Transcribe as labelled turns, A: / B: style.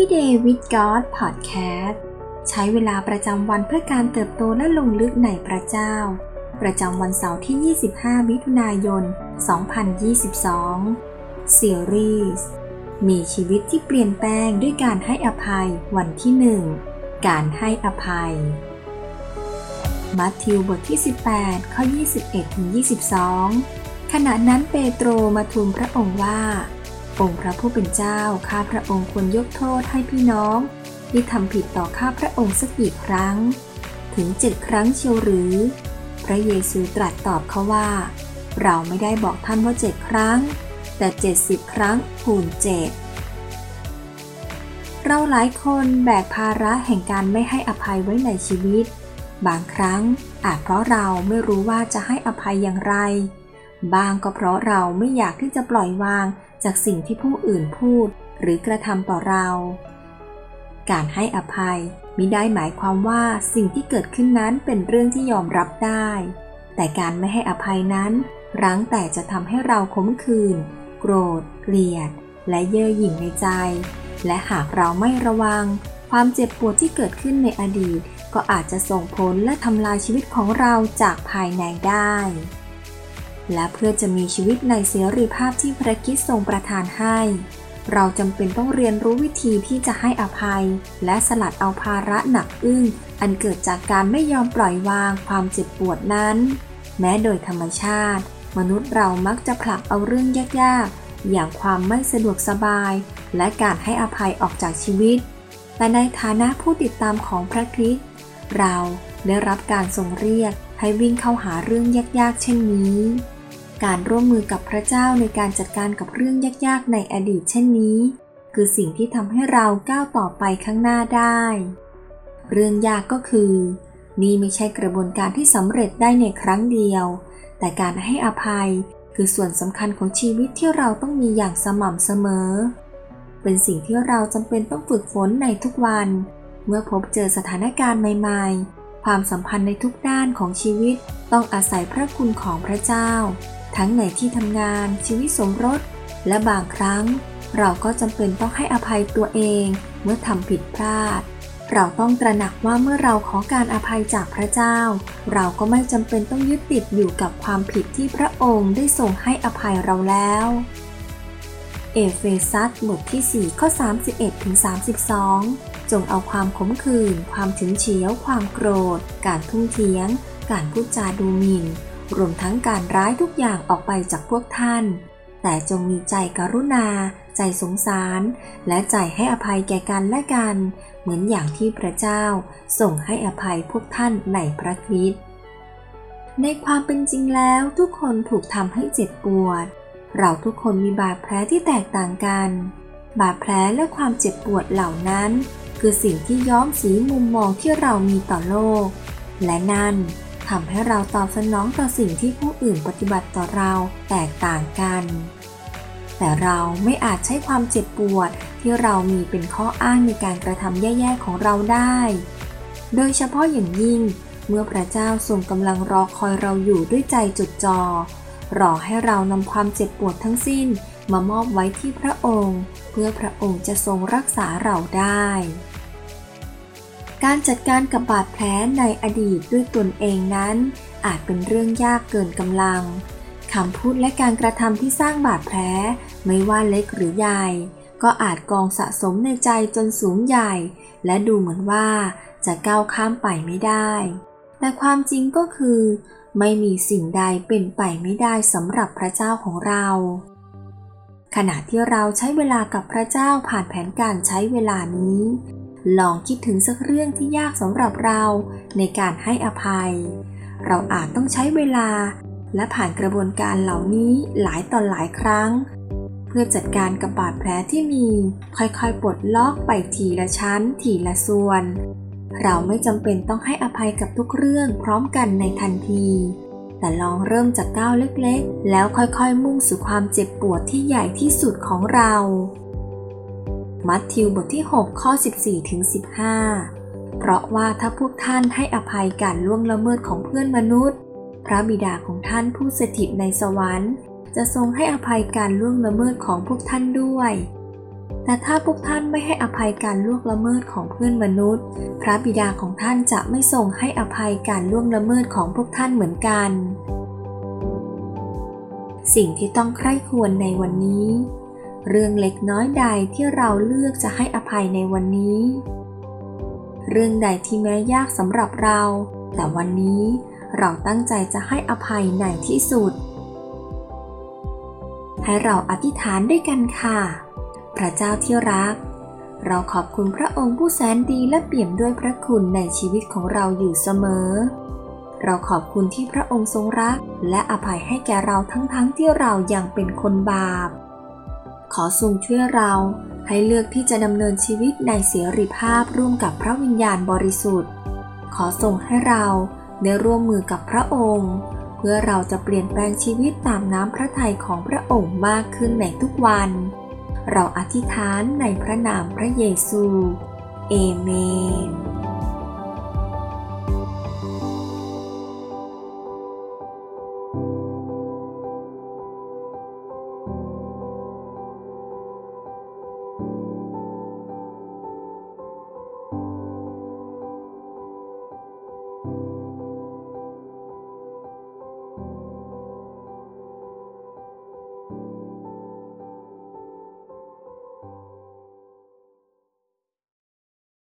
A: Everyday with God Podcast ใช้เวลาประจำวันเพื่อการเติบโตและลงลึกในพระเจ้า ประจำวันเสาร์ที่ 25 มิถุนายน 2022 ซีรีส์มีชีวิตที่เปลี่ยนแปลงด้วยการให้อภัยวันที่1การให้อภัย มัทธิวบทที่ 18 ข้อ 21-22 ขณะนั้นเปโตรมาทูลพระองค์ว่า องค์พระผู้เป็นเจ้า ข้าพระองค์ควรยกโทษให้พี่น้องที่ทำผิดต่อข้าพระองค์สักกี่ครั้ง ถึงเจ็ดครั้งเชียวหรือ พระเยซูตรัสตอบเขาว่า เราไม่ได้บอกท่านว่าเจ็ดครั้ง แต่เจ็ดสิบครั้งคูณเจ็ดเราหลายคนแบกภาระแห่งการไม่ให้อภัยไว้ในชีวิต บางครั้งอาจเพราะเราไม่รู้ว่าจะให้อภัยอย่างไร บางก็เพราะเราไม่อยากที่จะปล่อยวางจากสิ่งที่ผู้อื่นพูดหรือกระทำต่อเรา การให้อภัยมิได้หมายความว่าสิ่งที่เกิดขึ้นนั้นเป็นเรื่องที่ยอมรับได้ แต่การไม่ให้อภัยนั้นรั้งแต่จะทำให้เราขมขื่นโกรธ เกลียด และเย่อหยิ่งในใจ และหากเราไม่ระวัง ความเจ็บปวดที่เกิดขึ้นในอดีต ก็อาจจะส่งผลและทำลายชีวิตของเราจากภายในได้ และเพื่อจะมีชีวิตในเสรีภาพที่พระคริสต์ทรงประทานให้ เราจำเป็นต้องเรียนรู้วิธีที่จะให้อภัย และสลัดเอาภาระหนักอึ้ง อันเกิดจากการไม่ยอมปล่อยวางความเจ็บปวดนั้น แม้โดยธรรมชาติ มนุษย์เรามักจะผลักเอาเรื่องยากๆ อย่างความไม่สะดวกสบาย และการให้อภัยออกจากชีวิต แต่ในฐานะผู้ติดตามของพระคริสต์เราได้รับการทรงเรียกให้วิ่งเข้าหาเรื่องยากๆ เช่นนี้ การร่วมมือกับพระเจ้าในการจัดการกับเรื่องยากๆในอดีตเช่นนี้ คือสิ่งที่ทำให้เราก้าวต่อไปข้างหน้าได้ เรื่องยากก็คือ นี่ไม่ใช่กระบวนการที่สำเร็จได้ในครั้งเดียว แต่การให้อภัยคือส่วนสำคัญของชีวิตที่เราต้องมีอย่างสม่ำเสมอ เป็นสิ่งที่เราจำเป็นต้องฝึกฝนในทุกวัน เมื่อพบเจอสถานการณ์ใหม่ๆ ความสัมพันธ์ในทุกด้านของชีวิตต้องอาศัยพระคุณของพระเจ้า ทั้งในที่ทำงานชีวิตสมรส และบางครั้ง เราก็จำเป็นต้องให้อภัยตัวเองเมื่อทำผิดพลาด เราต้องตระหนักว่าเมื่อเราขอการอภัยจากพระเจ้า เราก็ไม่จำเป็นต้องยึดติดอยู่กับความผิดที่พระองค์ได้ทรงให้อภัยเราแล้ว เอเฟซัสบทที่ 4 ข้อ 31ถึง32 จงเอาความขมขื่นความถึงเฉียว ความโกรธ การทุ่มเถียง การพูดจาดูหมิ่น รวมทั้งการร้ายทุกอย่างออกไปจากพวกท่าน แต่จงมีใจกรุณา ใจสงสาร และใจให้อภัยแก่กันและกัน เหมือนอย่างที่พระเจ้าส่งให้อภัยพวกท่านในพระคริสต์ในความเป็นจริงแล้วทุกคนถูกทำให้เจ็บปวด เราทุกคนมีบาดแผลที่แตกต่างกัน บาดแผลและความเจ็บปวดเหล่านั้น คือสิ่งที่ย้อมสีมุมมองที่เรามีต่อโลก และนั่น ทำให้เราตอบสนองต่อสิ่งที่ผู้อื่นปฏิบัติต่อเราแตกต่างกัน แต่เราไม่อาจใช้ความเจ็บปวดที่เรามีเป็นข้ออ้างในการกระทำแย่ๆของเราได้ โดยเฉพาะอย่างยิ่ง เมื่อพระเจ้าทรงกำลังรอคอยเราอยู่ด้วยใจจดจอ่อรอให้เรานำความเจ็บปวดทั้งสิ้นมามอบไว้ที่พระองค์ เพื่อพระองค์จะทรงรักษาเราได้ การจัดการกับบาดแผลในอดีตด้วยตนเองนั้น อาจเป็นเรื่องยากเกินกำลังคำพูดและการกระทำที่สร้างบาดแผลไม่ว่าเล็กหรือใหญ่ ก็อาจกองสะสมในใจจนสูงใหญ่ และดูเหมือนว่าจะก้าวข้ามไปไม่ได้ แต่ความจริงก็คือ ไม่มีสิ่งใดเป็นไปไม่ได้สำหรับพระเจ้าของเรา ขณะที่เราใช้เวลากับพระเจ้าผ่านแผนการใช้เวลานี้ ลองคิดถึงสักเรื่องที่ยากสำหรับเราในการให้อภัย เราอาจต้องใช้เวลา และผ่านกระบวนการเหล่านี้หลายต่อหลายครั้ง เพื่อจัดการกับบาดแผลที่มี ค่อยๆปลดล็อกไปทีละชั้น ทีละส่วน เราไม่จำเป็นต้องให้อภัยกับทุกเรื่องพร้อมกันในทันที แต่ลองเริ่มจากก้าวเล็กๆ แล้วค่อยๆมุ่งสู่ความเจ็บปวดที่ใหญ่ที่สุดของเรา มัทธิวบทที่ 6 ข้อ 14ถึง15 เพราะว่าถ้าพวกท่านให้อภัยการล่วงละเมิดของเพื่อนมนุษย์ พระบิดาของท่านผู้สถิตในสวรรค์ จะทรงให้อภัยการล่วงละเมิดของพวกท่านด้วย แต่ถ้าพวกท่านไม่ให้อภัยการล่วงละเมิดของเพื่อนมนุษย์ พระบิดาของท่านจะไม่ทรงให้อภัยการล่วงละเมิดของพวกท่านเหมือนกัน สิ่งที่ต้องใคร่ควรในวันนี้ เรื่องเล็กน้อยใดที่เราเลือกจะให้อภัยในวันนี้ เรื่องใดที่แม้ยากสำหรับเรา แต่วันนี้เราตั้งใจจะให้อภัยในที่สุด ให้เราอธิษฐานด้วยกันค่ะ พระเจ้าที่รัก เราขอบคุณพระองค์ผู้แสนดีและเปี่ยมด้วยพระคุณในชีวิตของเราอยู่เสมอ เราขอบคุณที่พระองค์ทรงรัก และอภัยให้แก่เราทั้งๆทที่เรายังเป็นคนบาป ขอทรงช่วยเราให้เลือกที่จะดำเนินชีวิตในเสรีภาพร่วมกับพระวิญญาณบริสุทธิ์ ขอทรงให้เราได้ร่วมมือกับพระองค์ เพื่อเราจะเปลี่ยนแปลงชีวิตตามน้ำพระทัยของพระองค์มากขึ้นในทุกวัน เราอธิษฐานในพระนามพระเยซู เอเมน